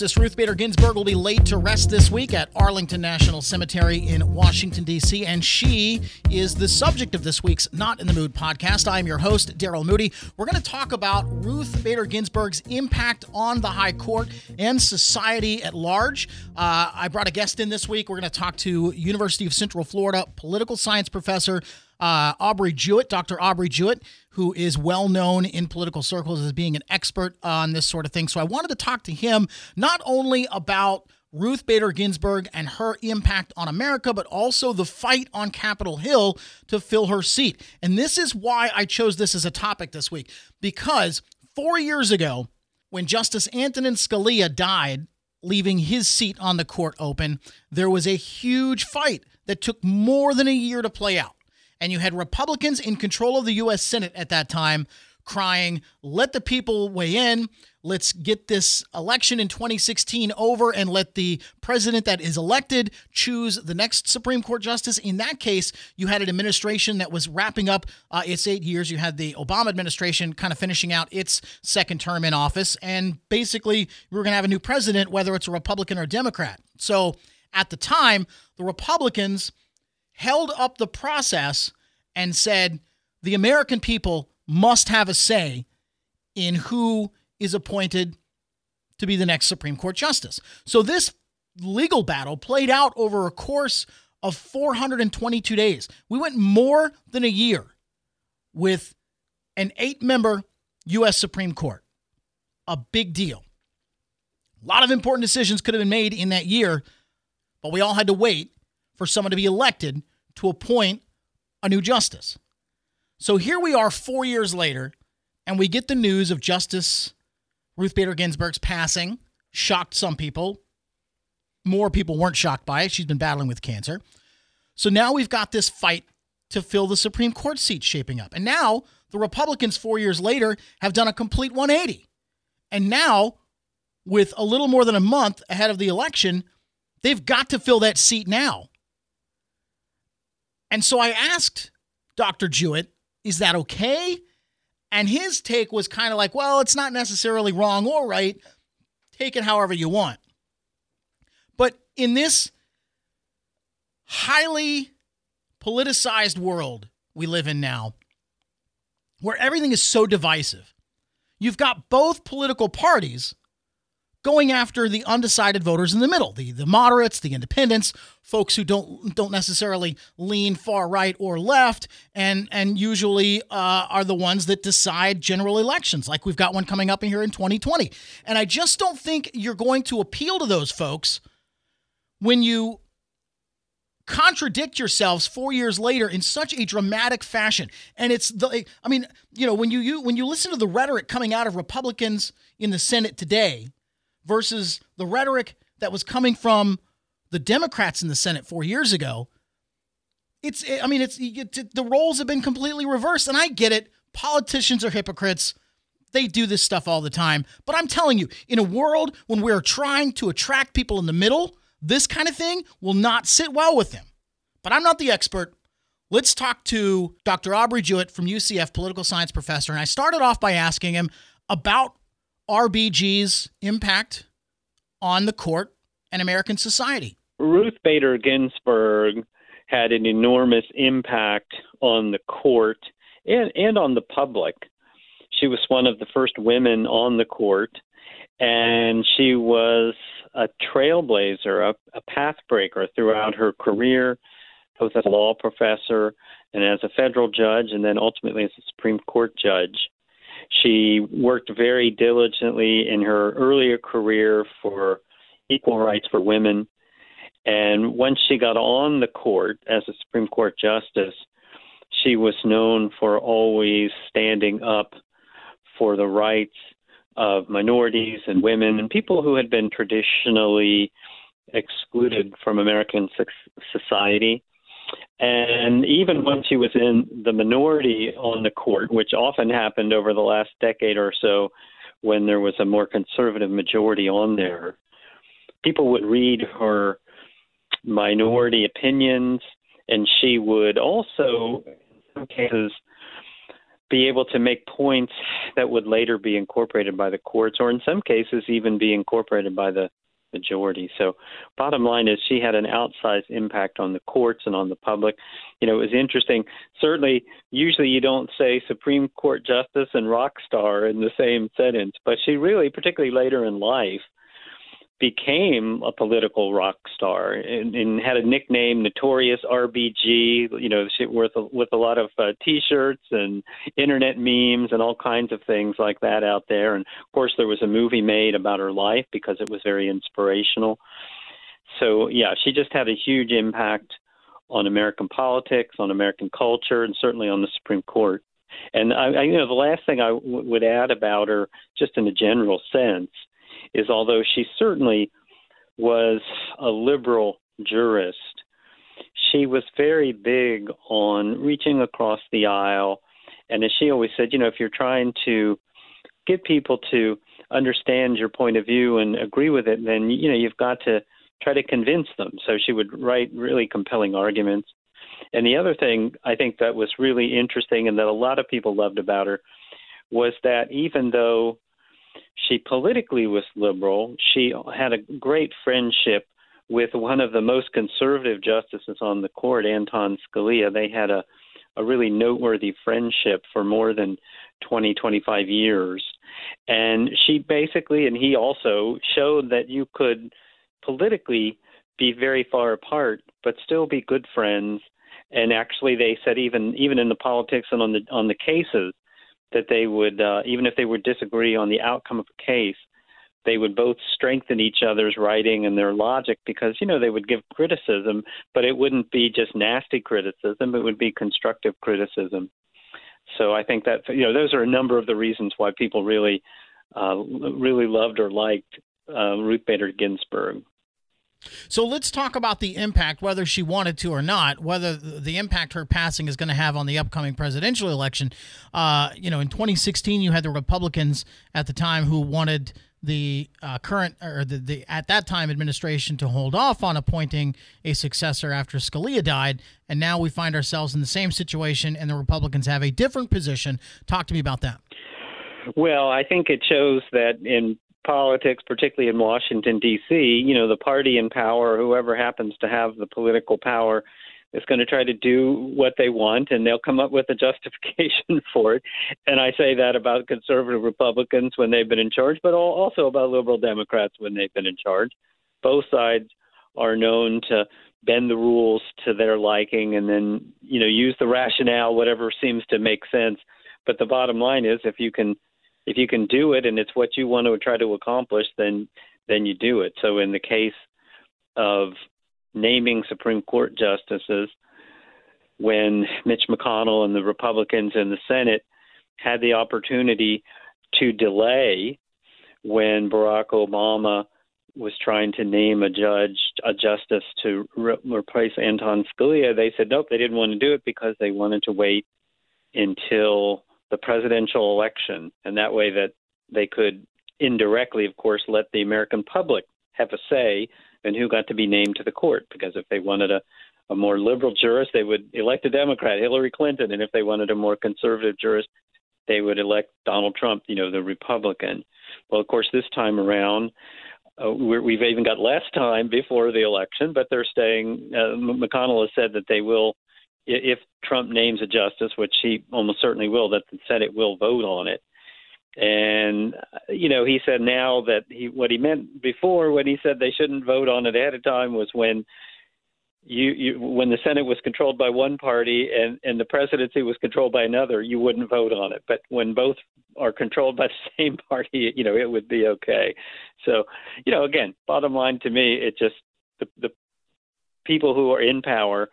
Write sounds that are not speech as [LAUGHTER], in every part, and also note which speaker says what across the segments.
Speaker 1: Justice Ruth Bader Ginsburg will be laid to rest this week at Arlington National Cemetery in Washington, D.C., and she is the subject of this week's Not in the Mood podcast. I am your host, Daryl Moody. We're going to talk about Ruth Bader Ginsburg's impact on the High Court and society at large. Uh, I brought a guest in this week. We're going to talk to University of Central Florida political science professor uh, Aubrey Jewett, Dr. Aubrey Jewett who is well known in political circles as being an expert on this sort of thing. So I wanted to talk to him not only about Ruth Bader Ginsburg and her impact on America, but also the fight on Capitol Hill to fill her seat. And this is why I chose this as a topic this week, because four years ago, when Justice Antonin Scalia died, leaving his seat on the court open, there was a huge fight that took more than a year to play out and you had Republicans in control of the U.S. Senate at that time crying, let the people weigh in. Let's get this election in 2016 over and let the president that is elected choose the next Supreme Court justice. In that case, you had an administration that was wrapping up uh, its eight years. You had the Obama administration kind of finishing out its second term in office. And basically, we were going to have a new president, whether it's a Republican or Democrat. So at the time, the Republicans held up the process and said the American people must have a say in who is appointed to be the next Supreme Court justice. So this legal battle played out over a course of 422 days. We went more than a year with an eight member U.S. Supreme Court. A big deal. A lot of important decisions could have been made in that year, but we all had to wait for someone to be elected to appoint a new justice. So here we are four years later, and we get the news of Justice Ruth Bader Ginsburg's passing. Shocked some people. More people weren't shocked by it. She's been battling with cancer. So now we've got this fight to fill the Supreme Court seat shaping up. And now the Republicans, four years later, have done a complete 180. And now, with a little more than a month ahead of the election, they've got to fill that seat now. And so I asked Dr. Jewett, is that okay? And his take was kind of like, well, it's not necessarily wrong or right. Take it however you want. But in this highly politicized world we live in now, where everything is so divisive, you've got both political parties going after the undecided voters in the middle, the, the moderates, the independents, folks who don't don't necessarily lean far right or left, and and usually uh, are the ones that decide general elections, like we've got one coming up in here in 2020. And I just don't think you're going to appeal to those folks when you contradict yourselves four years later in such a dramatic fashion. And it's the I mean, you know, when you, you when you listen to the rhetoric coming out of Republicans in the Senate today versus the rhetoric that was coming from the Democrats in the Senate four years ago. It's, I mean, it's the roles have been completely reversed, and I get it. Politicians are hypocrites. They do this stuff all the time. But I'm telling you, in a world when we're trying to attract people in the middle, this kind of thing will not sit well with them. But I'm not the expert. Let's talk to Dr. Aubrey Jewett from UCF, political science professor. And I started off by asking him about RBG's impact on the court and American society?
Speaker 2: Ruth Bader Ginsburg had an enormous impact on the court and, and on the public. She was one of the first women on the court, and she was a trailblazer, a, a pathbreaker throughout her career, both as a law professor and as a federal judge, and then ultimately as a Supreme Court judge. She worked very diligently in her earlier career for equal rights for women. And once she got on the court as a Supreme Court justice, she was known for always standing up for the rights of minorities and women and people who had been traditionally excluded from American society. And even when she was in the minority on the court, which often happened over the last decade or so when there was a more conservative majority on there, people would read her minority opinions, and she would also, in some cases, be able to make points that would later be incorporated by the courts, or in some cases even be incorporated by the majority. So, bottom line is she had an outsized impact on the courts and on the public. You know, it was interesting. Certainly, usually you don't say Supreme Court justice and rock star in the same sentence, but she really, particularly later in life, became a political rock star and, and had a nickname, Notorious RBG. You know, with a, with a lot of uh, T-shirts and internet memes and all kinds of things like that out there. And of course, there was a movie made about her life because it was very inspirational. So yeah, she just had a huge impact on American politics, on American culture, and certainly on the Supreme Court. And I, I you know, the last thing I w- would add about her, just in a general sense is although she certainly was a liberal jurist, she was very big on reaching across the aisle. And as she always said, you know, if you're trying to get people to understand your point of view and agree with it, then you know you've got to try to convince them. So she would write really compelling arguments. And the other thing I think that was really interesting and that a lot of people loved about her was that even though she politically was liberal. She had a great friendship with one of the most conservative justices on the court, Anton Scalia. They had a, a really noteworthy friendship for more than 20, 25 years. And she basically, and he also, showed that you could politically be very far apart, but still be good friends. And actually, they said even even in the politics and on the on the cases, that they would, uh, even if they would disagree on the outcome of a case, they would both strengthen each other's writing and their logic because you know they would give criticism, but it wouldn't be just nasty criticism; it would be constructive criticism. So I think that you know those are a number of the reasons why people really, uh, really loved or liked uh, Ruth Bader Ginsburg.
Speaker 1: So let's talk about the impact, whether she wanted to or not, whether the impact her passing is going to have on the upcoming presidential election. Uh, you know, in 2016, you had the Republicans at the time who wanted the uh, current or the, the at that time administration to hold off on appointing a successor after Scalia died, and now we find ourselves in the same situation, and the Republicans have a different position. Talk to me about that.
Speaker 2: Well, I think it shows that in politics, particularly in Washington, D.C., you know, the party in power, whoever happens to have the political power, is going to try to do what they want and they'll come up with a [LAUGHS] justification for it. And I say that about conservative Republicans when they've been in charge, but also about liberal Democrats when they've been in charge. Both sides are known to bend the rules to their liking and then, you know, use the rationale, whatever seems to make sense. But the bottom line is if you can if you can do it and it's what you want to try to accomplish, then then you do it. So in the case of naming Supreme Court justices, when Mitch McConnell and the Republicans in the Senate had the opportunity to delay when Barack Obama was trying to name a judge, a justice to re- replace Anton Scalia, they said nope, they didn't want to do it because they wanted to wait until the presidential election, and that way that they could indirectly, of course, let the American public have a say in who got to be named to the court. Because if they wanted a, a more liberal jurist, they would elect a Democrat, Hillary Clinton, and if they wanted a more conservative jurist, they would elect Donald Trump, you know, the Republican. Well, of course, this time around, uh, we've even got less time before the election, but they're staying. Uh, McConnell has said that they will if Trump names a justice, which he almost certainly will, that the Senate will vote on it. And you know, he said now that he what he meant before when he said they shouldn't vote on it ahead of time was when you, you when the Senate was controlled by one party and and the presidency was controlled by another, you wouldn't vote on it. But when both are controlled by [LAUGHS] the same party, you know, it would be okay. So, you know, again, bottom line to me, it just the the people who are in power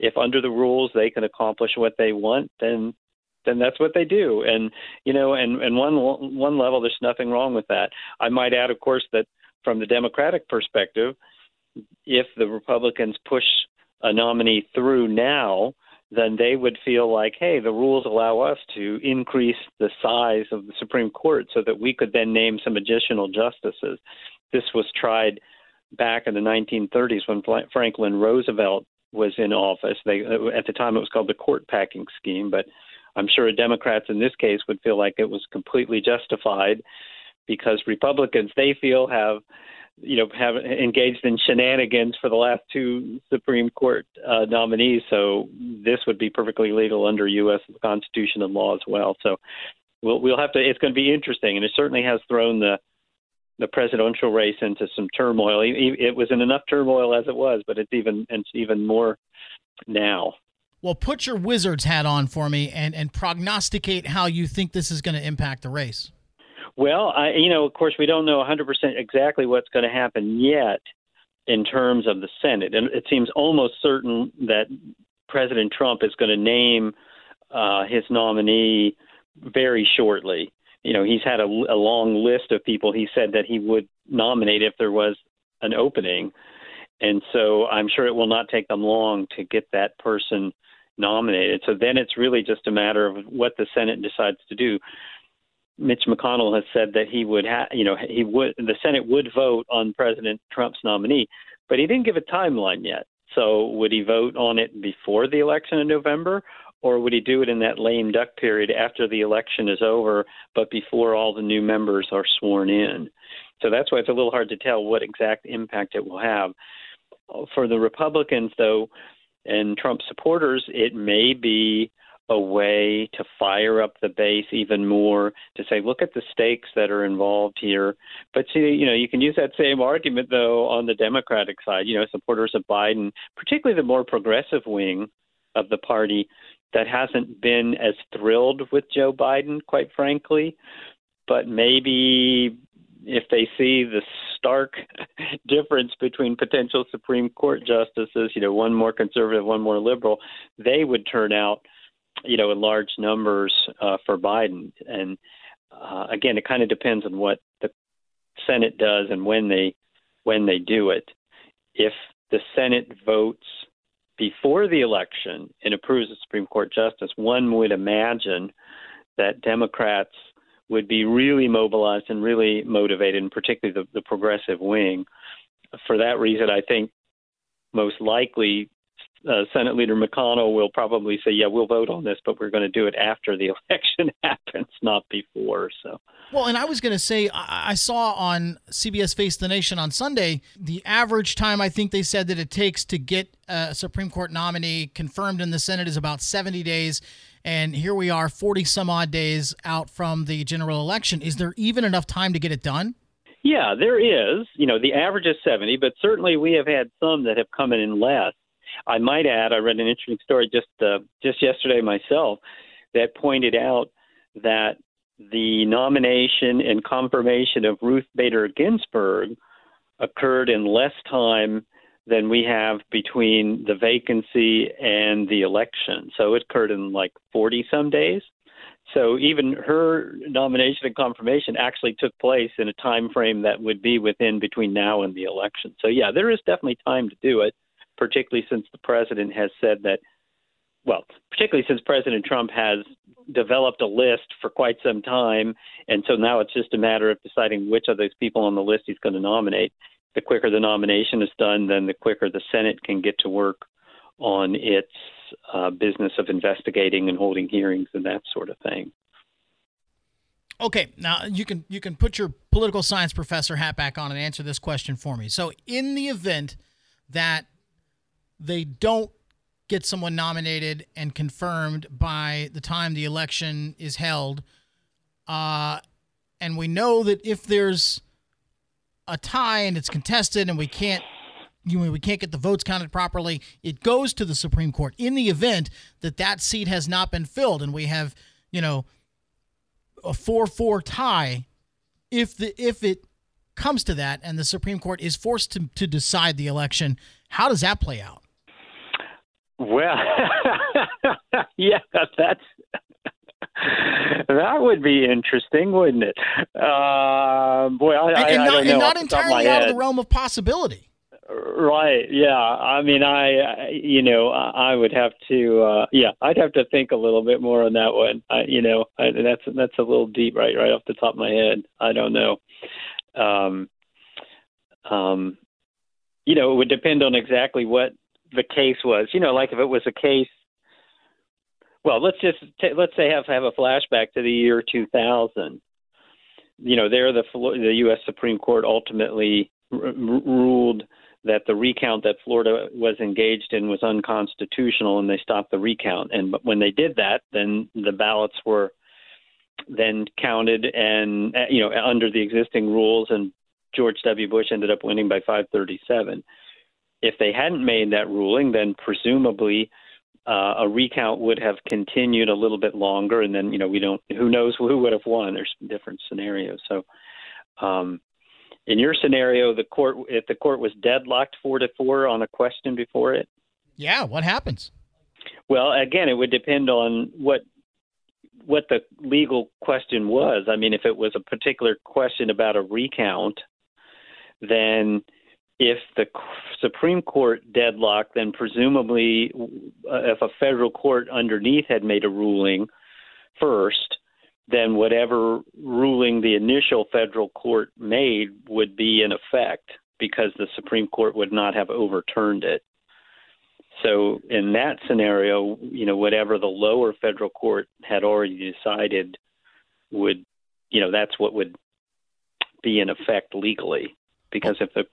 Speaker 2: if under the rules they can accomplish what they want, then then that's what they do. And you know, and and one one level, there's nothing wrong with that. I might add, of course, that from the Democratic perspective, if the Republicans push a nominee through now, then they would feel like, hey, the rules allow us to increase the size of the Supreme Court so that we could then name some additional justices. This was tried back in the 1930s when Franklin Roosevelt was in office. They at the time it was called the court packing scheme, but I'm sure Democrats in this case would feel like it was completely justified because Republicans they feel have you know have engaged in shenanigans for the last two Supreme Court uh, nominees. So this would be perfectly legal under U.S. Constitution and law as well. So we'll we'll have to. It's going to be interesting, and it certainly has thrown the the presidential race into some turmoil. It was in enough turmoil as it was, but it's even it's even more now.
Speaker 1: Well, put your Wizards hat on for me and, and prognosticate how you think this is going to impact the race.
Speaker 2: Well, I, you know, of course, we don't know 100% exactly what's going to happen yet in terms of the Senate. And it seems almost certain that President Trump is going to name uh, his nominee very shortly. You know, he's had a, a long list of people he said that he would nominate if there was an opening. And so I'm sure it will not take them long to get that person nominated. So then it's really just a matter of what the Senate decides to do. Mitch McConnell has said that he would have, you know, he would, the Senate would vote on President Trump's nominee, but he didn't give a timeline yet. So would he vote on it before the election in November, or would he do it in that lame duck period after the election is over, but before all the new members are sworn in? So that's why it's a little hard to tell what exact impact it will have. For the Republicans, though, and Trump supporters, it may be a way to fire up the base even more to say, look at the stakes that are involved here. But see, you know, you can use that same argument though on the Democratic side. You know, supporters of Biden, particularly the more progressive wing of the party, that hasn't been as thrilled with Joe Biden, quite frankly. But maybe if they see the stark [LAUGHS] difference between potential Supreme Court justices, you know, one more conservative, one more liberal, they would turn out, you know, in large numbers uh, for Biden. And uh, again, it kind of depends on what the Senate does and when they when they do it. If the Senate votes before the election and approves a Supreme Court justice, one would imagine that Democrats would be really mobilized and really motivated, and particularly the, the progressive wing. For that reason, I think most likely uh, Senate Leader McConnell will probably say, "Yeah, we'll vote on this, but we're going to do it after the [LAUGHS] election happens, not before." So,
Speaker 1: well, and I was going to say, I saw on CBS Face the Nation on Sunday the average time I think they said that it takes to get a Supreme Court nominee confirmed in the Senate is about 70 days. And here we are, 40 some odd days out from the general election. Is there even enough time to get it done?
Speaker 2: Yeah, there is. You know, the average is 70, but certainly we have had some that have come in less. I might add, I read an interesting story just uh, just yesterday myself that pointed out that the nomination and confirmation of Ruth Bader Ginsburg occurred in less time than we have between the vacancy and the election. So it occurred in like 40 some days. So even her nomination and confirmation actually took place in a time frame that would be within between now and the election. So yeah, there is definitely time to do it, particularly since the president has said that well, particularly since President Trump has developed a list for quite some time, and so now it's just a matter of deciding which of those people on the list he's going to nominate the quicker the nomination is done, then the quicker the Senate can get to work on its uh, business of investigating and holding hearings and that sort of thing.
Speaker 1: Okay, now you can you can put your political science professor hat back on and answer this question for me. So, in the event that they don't get someone nominated and confirmed by the time the election is held, uh, and we know that if there's a tie and it's contested and we can't you we can't get the votes counted properly, it goes to the Supreme Court. In the event that that seat has not been filled and we have, you know, a 4-4 tie, if the if it comes to that and the Supreme Court is forced to, to decide the election, how does that play out?
Speaker 2: Well, [LAUGHS] yeah, that's that would be interesting, wouldn't it? Uh, boy, I,
Speaker 1: and,
Speaker 2: and
Speaker 1: I,
Speaker 2: not,
Speaker 1: and not entirely out of the realm of possibility.
Speaker 2: Right. Yeah. I mean, I, you know, I would have to, uh, yeah, I'd have to think a little bit more on that one. I, you know, I, that's that's a little deep, right, right off the top of my head. I don't know. Um, um, you know, it would depend on exactly what the case was. You know, like if it was a case well, let's just t- let's say have have a flashback to the year 2000. You know, there the the U.S. Supreme Court ultimately r- ruled that the recount that Florida was engaged in was unconstitutional, and they stopped the recount. And when they did that, then the ballots were then counted, and uh, you know, under the existing rules, and George W. Bush ended up winning by 537. If they hadn't made that ruling, then presumably uh, a recount would have continued a little bit longer, and then you know we don't who knows who would have won. There's different scenarios. So, um, in your scenario, the court if the court was deadlocked four to four on a question before it,
Speaker 1: yeah, what happens?
Speaker 2: Well, again, it would depend on what what the legal question was. I mean, if it was a particular question about a recount, then if the Supreme Court deadlocked, then presumably, uh, if a federal court underneath had made a ruling first, then whatever ruling the initial federal court made would be in effect because the Supreme Court would not have overturned it. So in that scenario, you know, whatever the lower federal court had already decided would, you know, that's what would be in effect legally. Because if the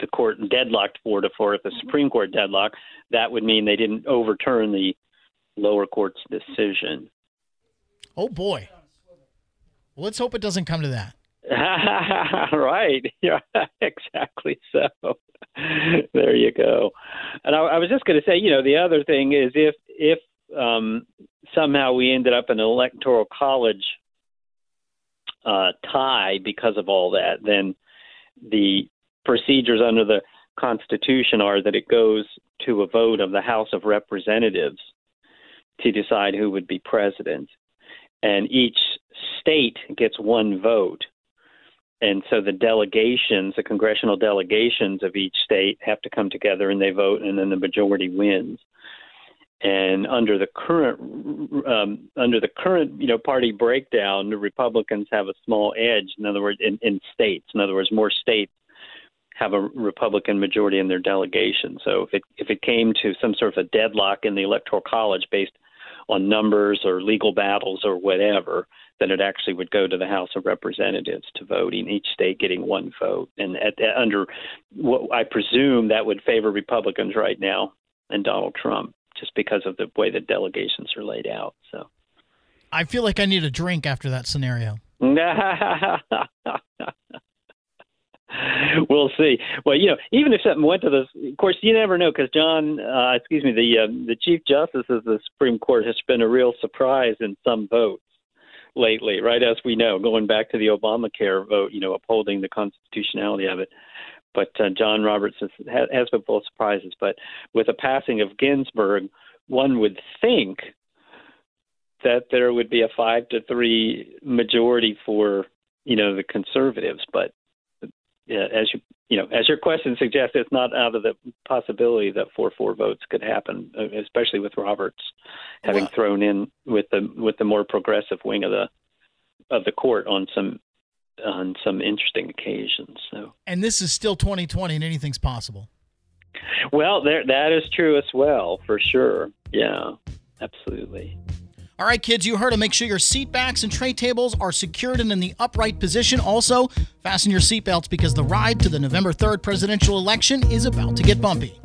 Speaker 2: the court deadlocked four to four. If the Supreme Court deadlocked, that would mean they didn't overturn the lower court's decision.
Speaker 1: Oh boy. Well, let's hope it doesn't come to that. [LAUGHS]
Speaker 2: right. [LAUGHS] Yeah, exactly so. there you go. And I, I was just going to say, you know, the other thing is if if um, somehow we ended up in an electoral college uh, tie because of all that, then the procedures under the Constitution are that it goes to a vote of the House of Representatives to decide who would be president. And each state gets one vote. And so the delegations, the congressional delegations of each state have to come together and they vote, and then the majority wins. And under the current um, under the current you know party breakdown, the Republicans have a small edge. In other words, in, in states, in other words, more states have a Republican majority in their delegation. So if it if it came to some sort of a deadlock in the electoral college based on numbers or legal battles or whatever, then it actually would go to the House of Representatives to vote in each state getting one vote. And at, at, under what I presume that would favor Republicans right now and Donald Trump, just because of the way the delegations are laid out. So
Speaker 1: I feel like I need a drink after that scenario. [LAUGHS] [LAUGHS]
Speaker 2: we'll see. Well, you know, even if something went to the, of course, you never know because John, uh, excuse me, the uh, the Chief Justice of the Supreme Court has been a real surprise in some votes lately, right? As we know, going back to the Obamacare vote, you know, upholding the constitutionality of it. But uh, John Roberts has, has been full of surprises. But with the passing of Ginsburg, one would think that there would be a five to three majority for you know the conservatives, but as you you know, as your question suggests, it's not out of the possibility that four four votes could happen, uh, especially with Roberts having thrown in with the with the more progressive wing of the of the court on some on some interesting occasions. So,
Speaker 1: and this is still 2020, and anything's possible.
Speaker 2: Well, there that is true as well, for sure. Yeah, absolutely.
Speaker 1: All right, kids, you heard it. Make sure your seat backs and tray tables are secured and in the upright position. Also, fasten your seatbelts because the ride to the November 3rd presidential election is about to get bumpy.